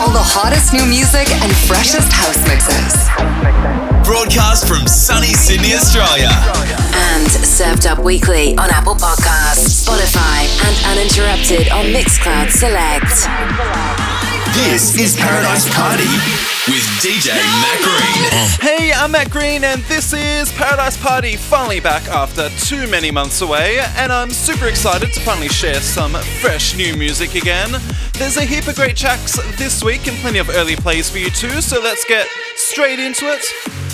all the hottest new music and freshest house mixes. Broadcast from sunny Sydney, Australia. And served up weekly on Apple Podcasts, Spotify, and uninterrupted on Mixcloud Select. This is Paradise Party with DJ Matt Green. Hey, I'm Matt Green, and this is Paradise Party finally back after too many months away. And I'm super excited to finally share some fresh new music again. There's a heap of great tracks this week and plenty of early plays for you too, so let's get straight into it.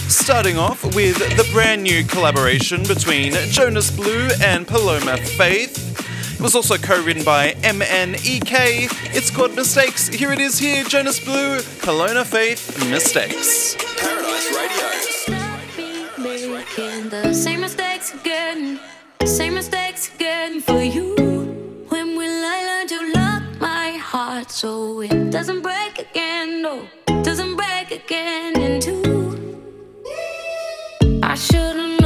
Starting off with the brand new collaboration between Jonas Blue and Paloma Faith was also co written by MNEK. It's called Mistakes. Here it is here Jonas Blue, Paloma Faith, Mistakes. Paradise Radio. Making the same mistakes again, same mistakes again for you. When will I learn to lock my heart so it doesn't break again? No, doesn't break again in two. I shouldn't.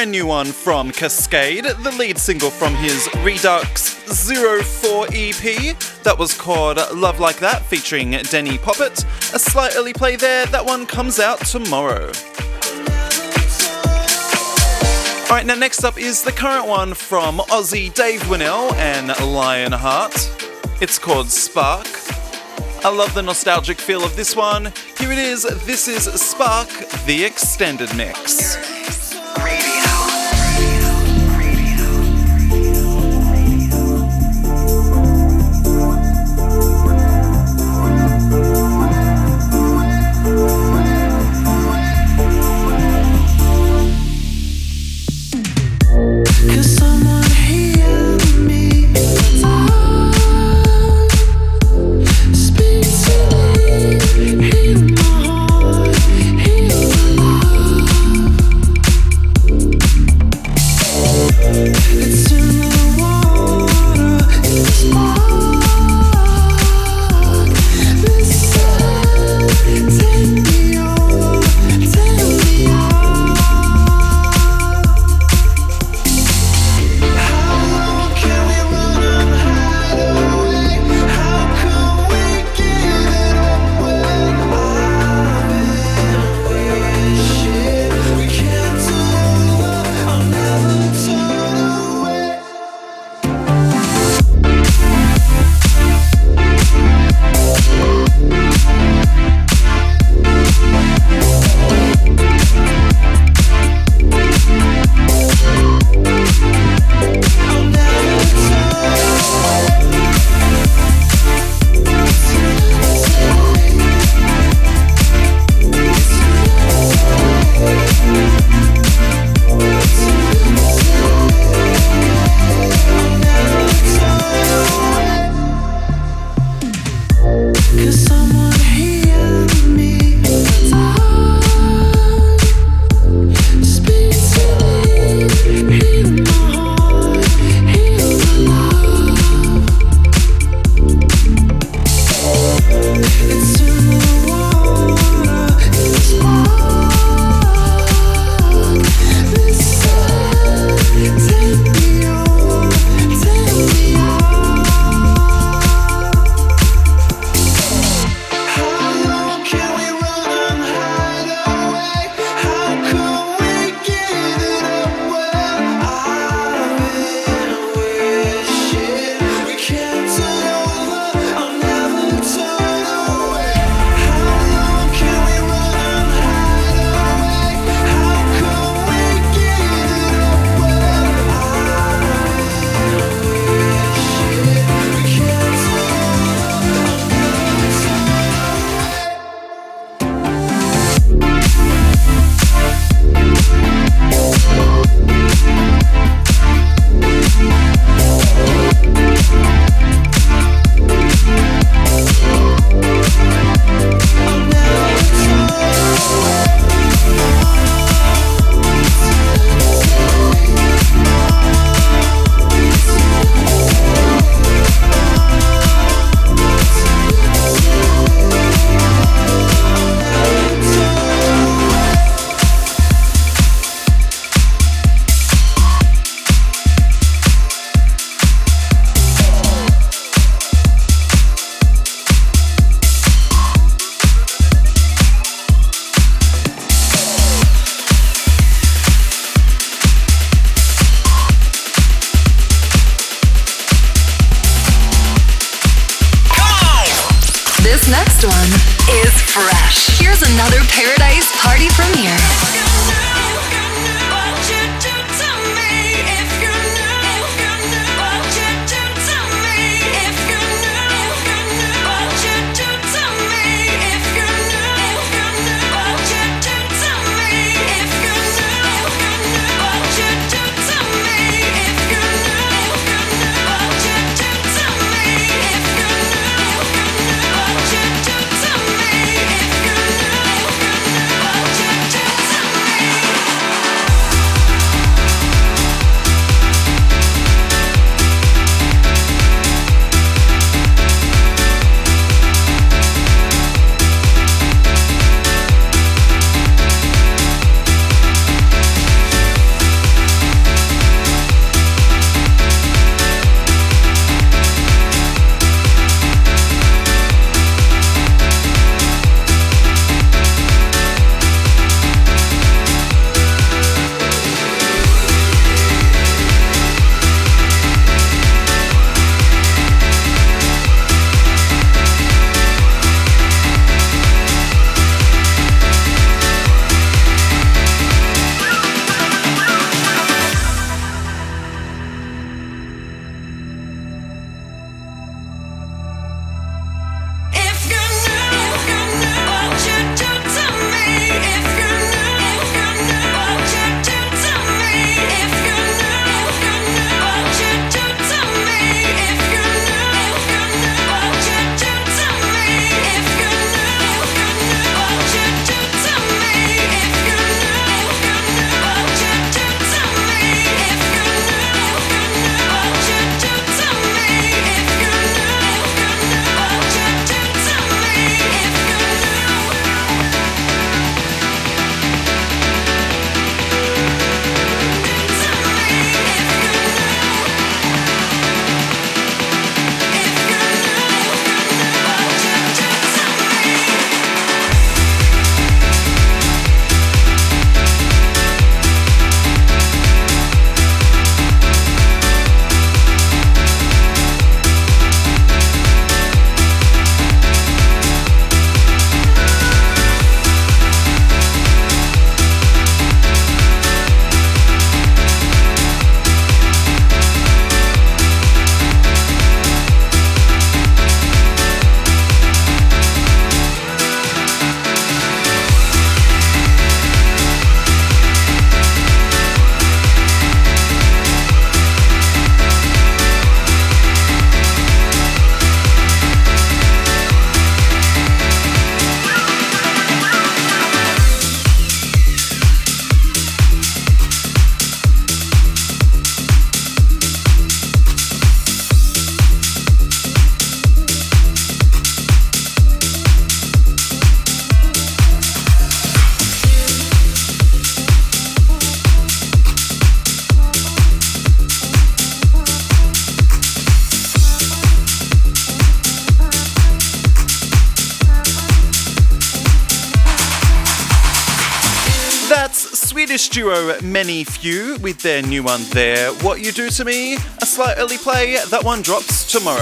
Brand new one from Kaskade, the lead single from his Redux 04 EP that was called Love Like That featuring Denny Poppet. A slight early play there, that one comes out tomorrow. Alright, now next up is the current one from Aussie Dave Winnell and Lionheart. It's called Spark. I love the nostalgic feel of this one. Here it is, this is Spark, the extended mix. party premiere. Few with their new one there, What You Do To Me, a slight early play, that one drops tomorrow.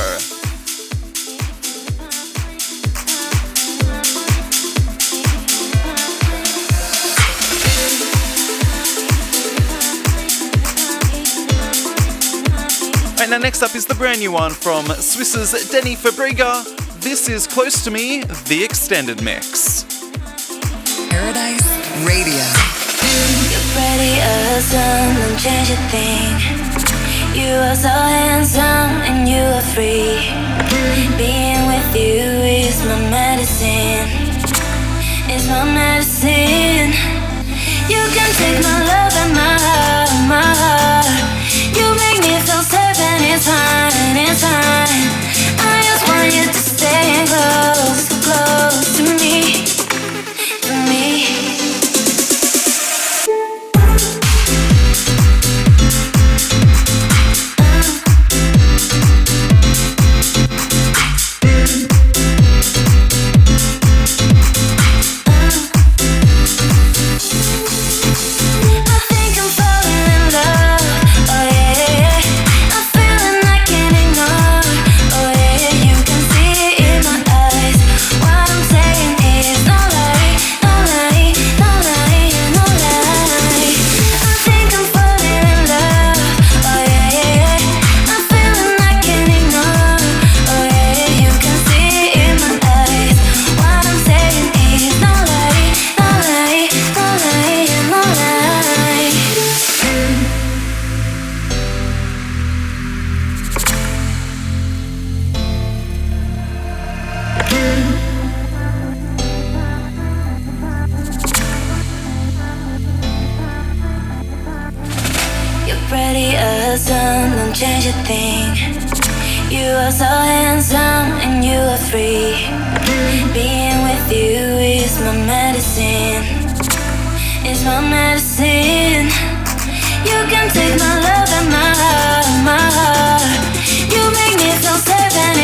Right, now next up is the brand new one from Swiss's Denny Fabriga. This is Close to Me, the extended mix. Paradise Radio. Pretty awesome, don't change a thing. You are so handsome and you are free. Being with you is my medicine. Is my medicine. You can take my love and my heart, my heart. You make me feel safe and it's fine, and it's fine. I just want you to stay close, close Pretty awesome, don't change a thing. You are so handsome and you are free. Being with you is my medicine. Is my medicine. You can take my love and my heart, my heart. You make me feel safe and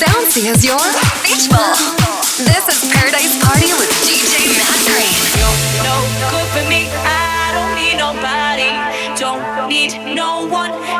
bouncy as your beach ball. This is Paradise Party with DJ Matt Green. no good for me. I don't need nobody. Don't need no one.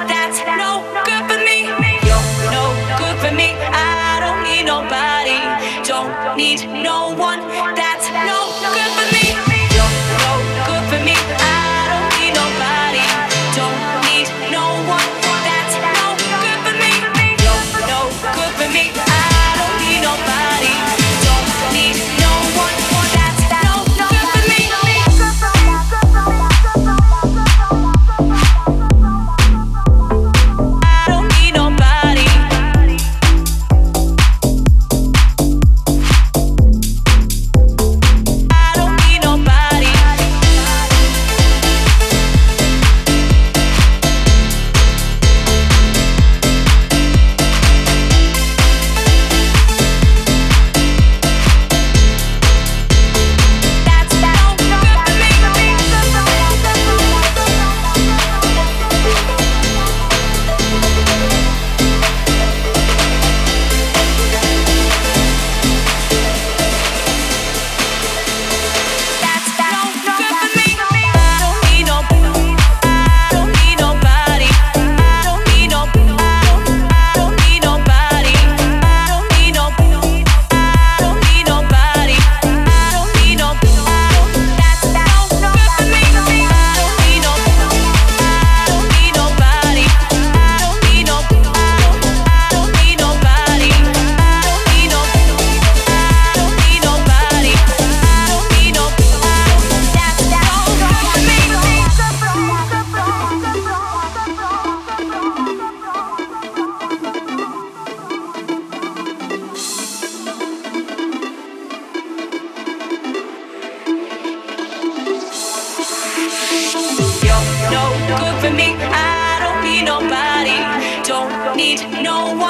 need no one.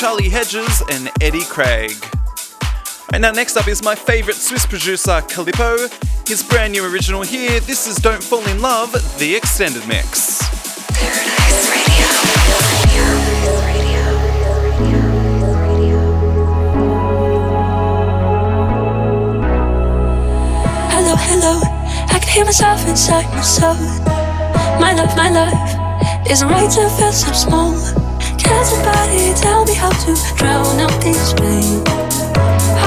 Charlie Hedges and Eddie Craig. And now next up is my favourite Swiss producer Calippo. His brand new original here. This is Don't Fall in Love, the extended mix. Hello, hello. I can hear myself inside my soul. My love, my love, isn't right to feel so small. Can somebody tell me how to drown out this pain?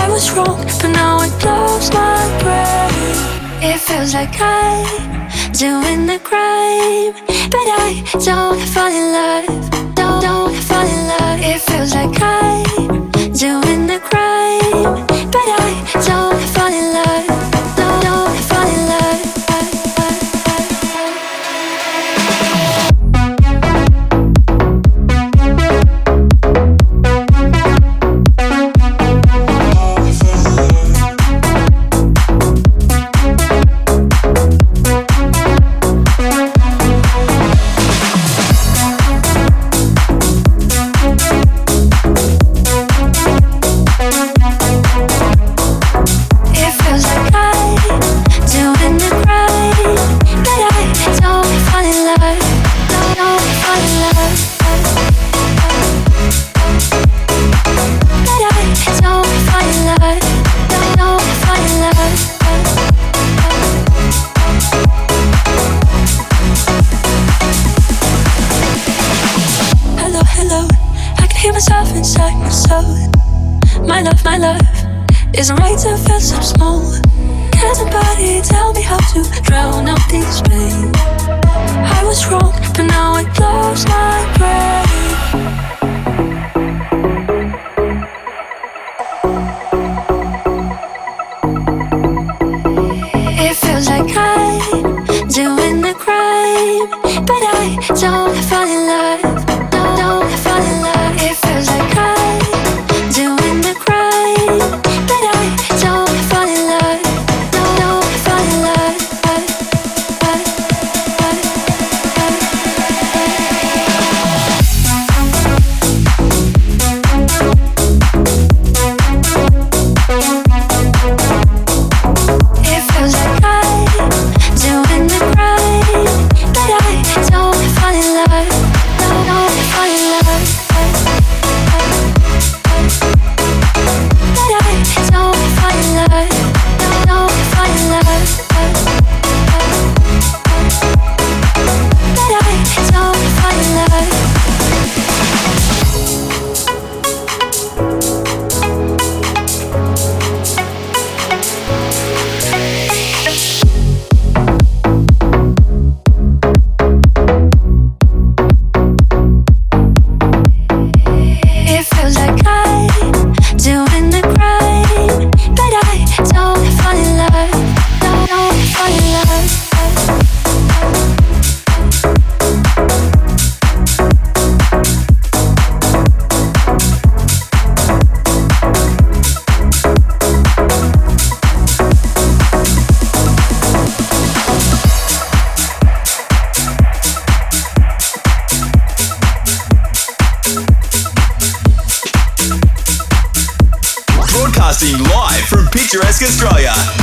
I was wrong, but now it blows my brain. It feels like I'm doing the crime, but I don't fall in love. Don't, don't fall in love. It feels like I'm doing the crime, but I don't fall in love. Futuresque Australia.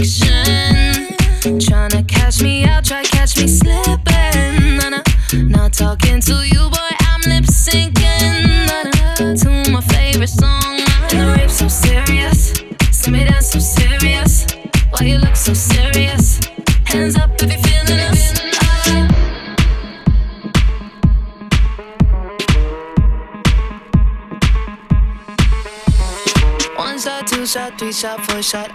My tryna catch me out, try catch me slipping. Nah, nah. Not talking to you, boy. I'm lip syncing nah, nah, to my favorite song. And the rape so serious. See me dance so serious. Why you look so serious? Hands up if you're feeling us. One shot, two shot, three shot, four shot.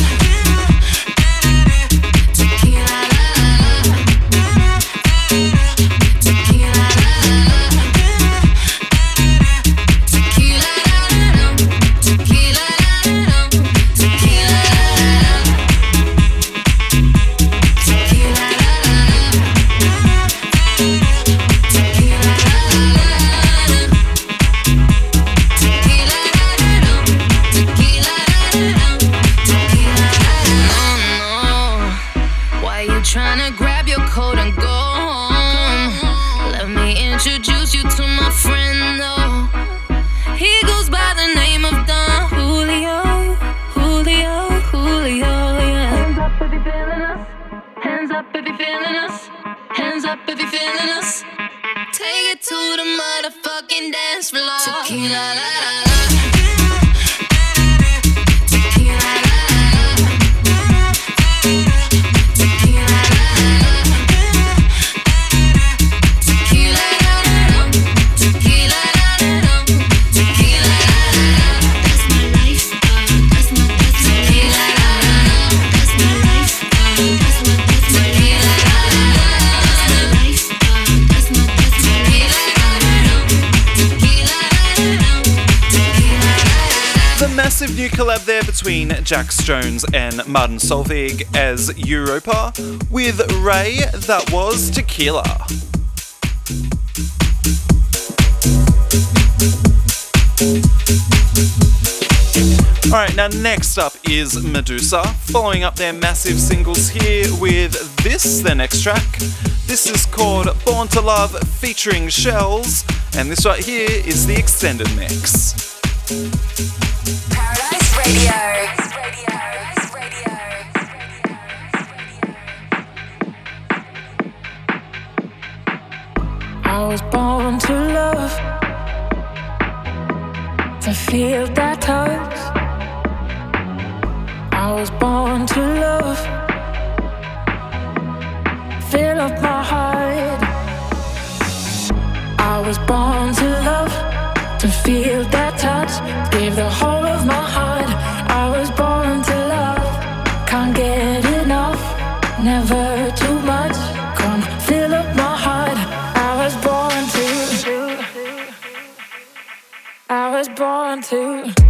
The massive new collab there between Jax Jones and Martin Solveig as Europa with Raye, that was Tequila. Alright, now next up is Meduza, following up their massive singles here with this, their next track. This is called Born to Love featuring Shells, and this right here is the extended mix. Paradise Radio. I was born to love to feel that touch I was born to love Feel of paradise I was born to love, to feel that touch. Give the whole of my heart. I was born to love, can't get enough, never too much. Come fill up my heart. I was born to. I was born to.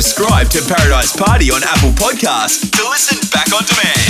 subscribe to Paradise Party on Apple Podcasts to listen back on demand.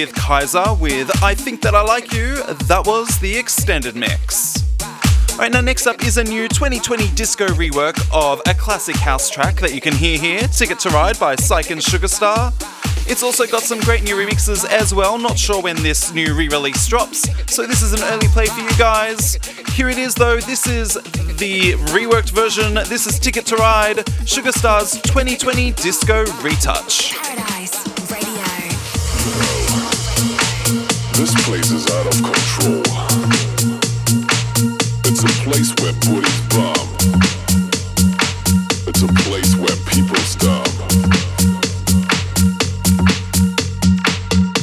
With Kaiser with I Think That I Like You. That was the extended mix. Alright, now next up is a new 2020 disco rework of a classic house track that you can hear here, Ticket to Ride by Psych and Sugarstar. It's also got some great new remixes as well, not sure when this new re-release drops, so this is an early play for you guys. Here it is though, this is the reworked version, this is Ticket to Ride, Sugarstar's 2020 Disco Retouch. Paradise This place is out of control. It's a place where. It's a place where people stop.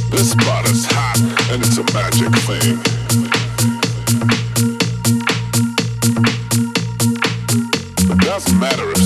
This spot is hot and it's a magic thing. It doesn't matter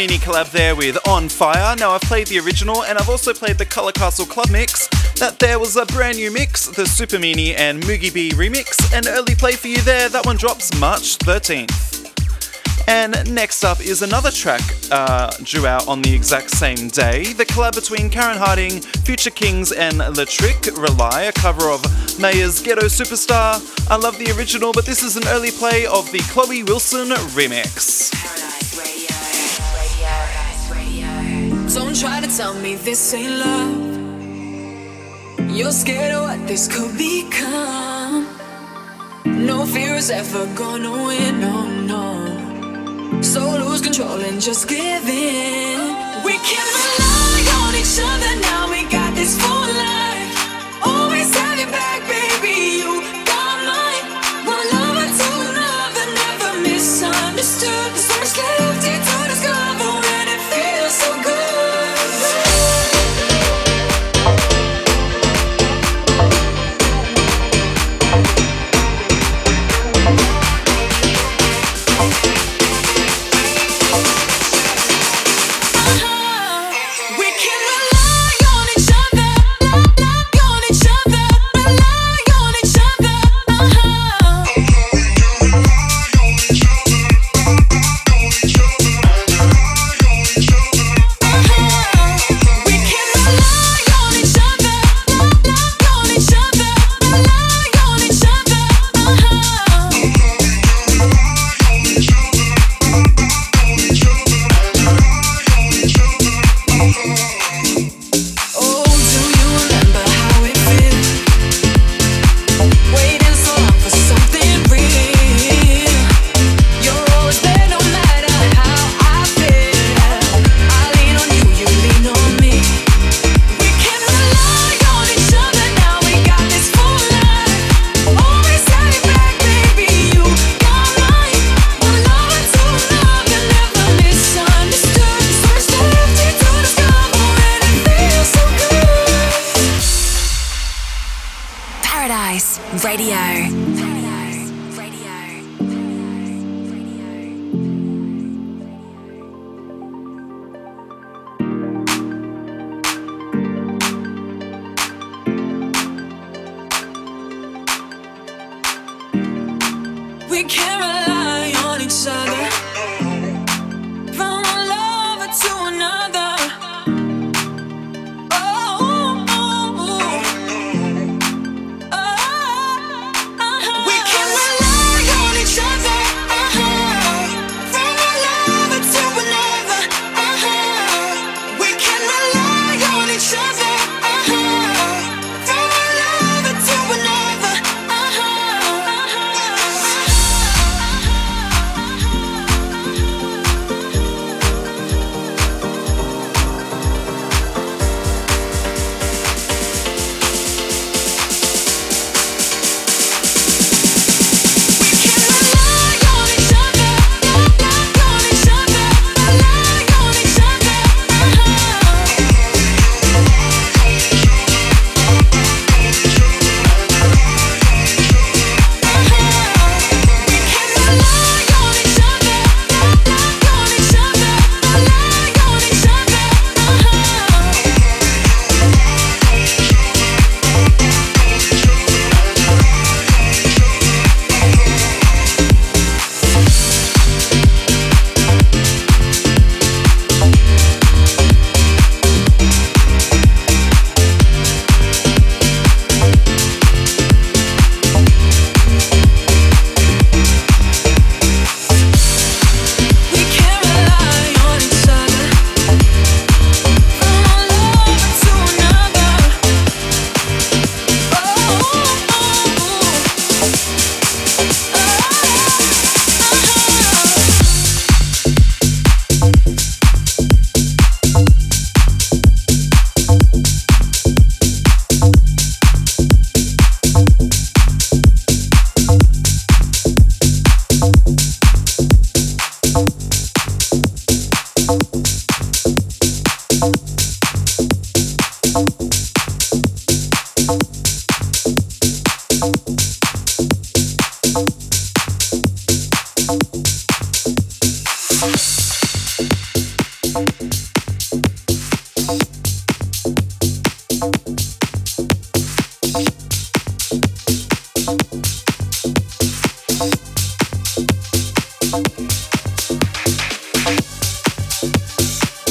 Super collab there with On Fire. Now I've played the original and I've also played the Color Castle Club mix. That there was a brand new mix, the Super Meanie and Moogie B remix. An early play for you there. That one drops March 13th. And next up is another track uh, due out on the exact same day. The collab between Karen Harding, Future Kings, and Le Trick, Rely, a cover of Mya's Ghetto Superstar. I love the original, but this is an early play of the Chloe Wilson remix. Don't try to tell me this ain't love. You're scared of what this could become. No fear is ever gonna win, no, no. So lose control and just give in. We can rely on each other now. We got this for life. Always have your back, baby. You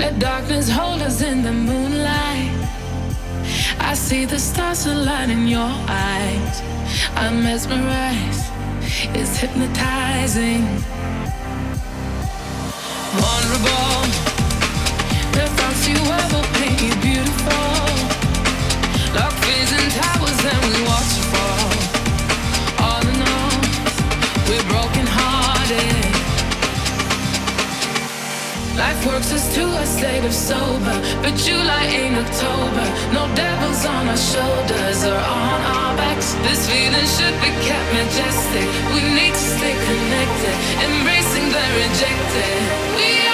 Let darkness hold us in the moonlight. I see the stars align in your eyes. I'm mesmerized. It's hypnotizing. Vulnerable. The thoughts you ever paint you beautiful. Lock and towers and we watch Life works us to a state of sober, but July ain't October. No devils on our shoulders or on our backs. This feeling should be kept majestic. We need to stay connected, embracing the rejected. We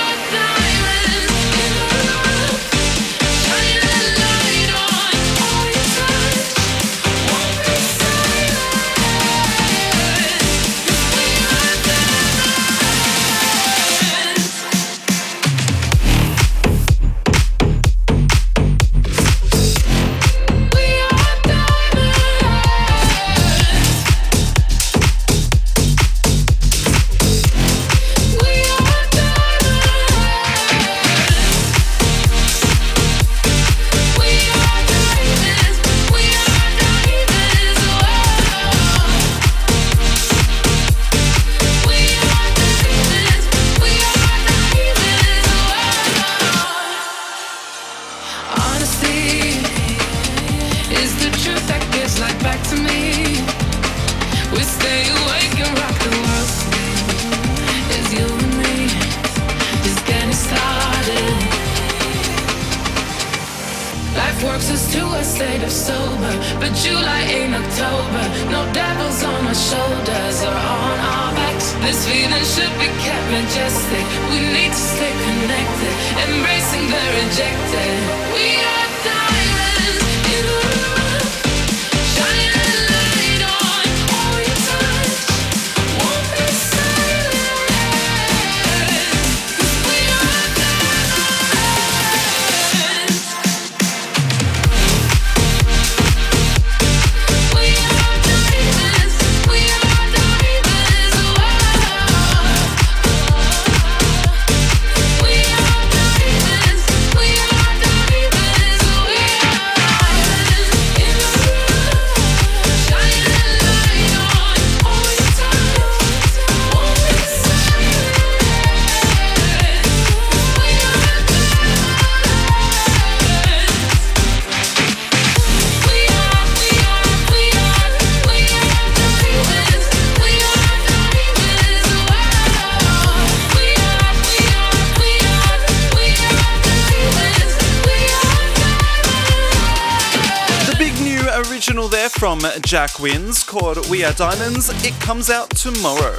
Wins called We Are Diamonds. It comes out tomorrow.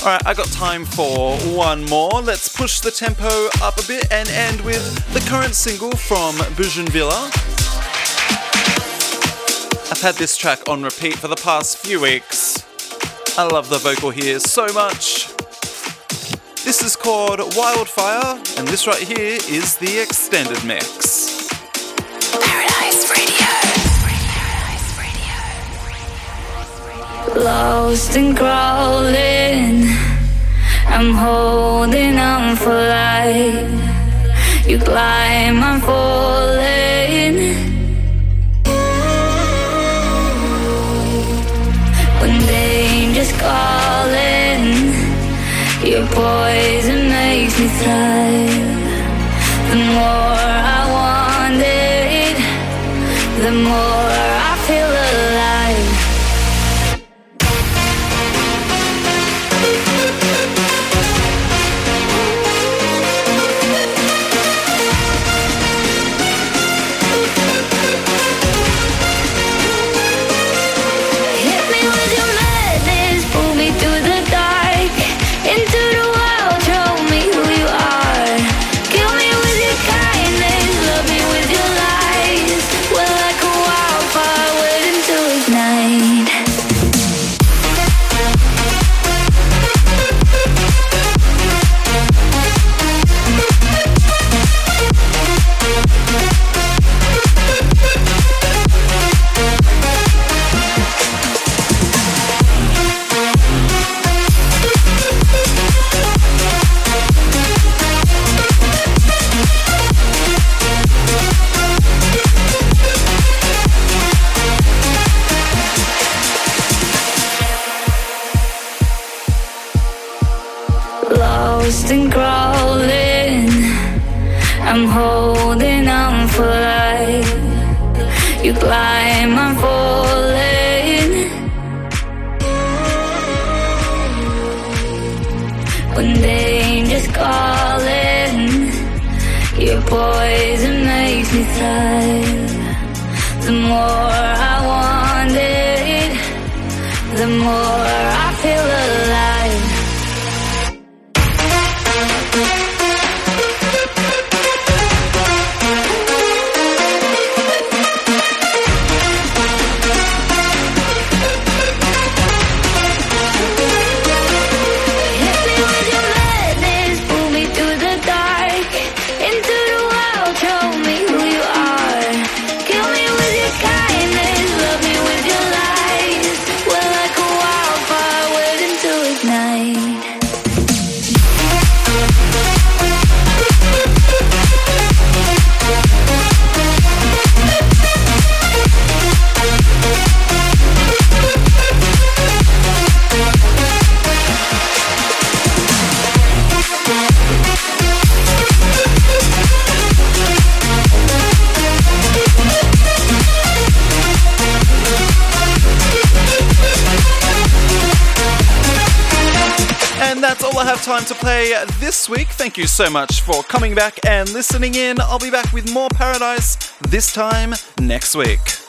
Alright, I got time for one more. Let's push the tempo up a bit and end with the current single from Bougenvilla. I've had this track on repeat for the past few weeks. I love the vocal here so much. This is called Wildfire, and this right here is the extended mix. Paradise Radio. Lost and crawling, I'm holding on for life. You climb, I'm falling. When danger's calling, your poison makes me thrive. The more climb, I'm falling. When danger's calling, your poison makes me thrive. The more I want it, the more time to play this week. Thank you so much for coming back and listening in. I'll be back with more Paradise this time next week.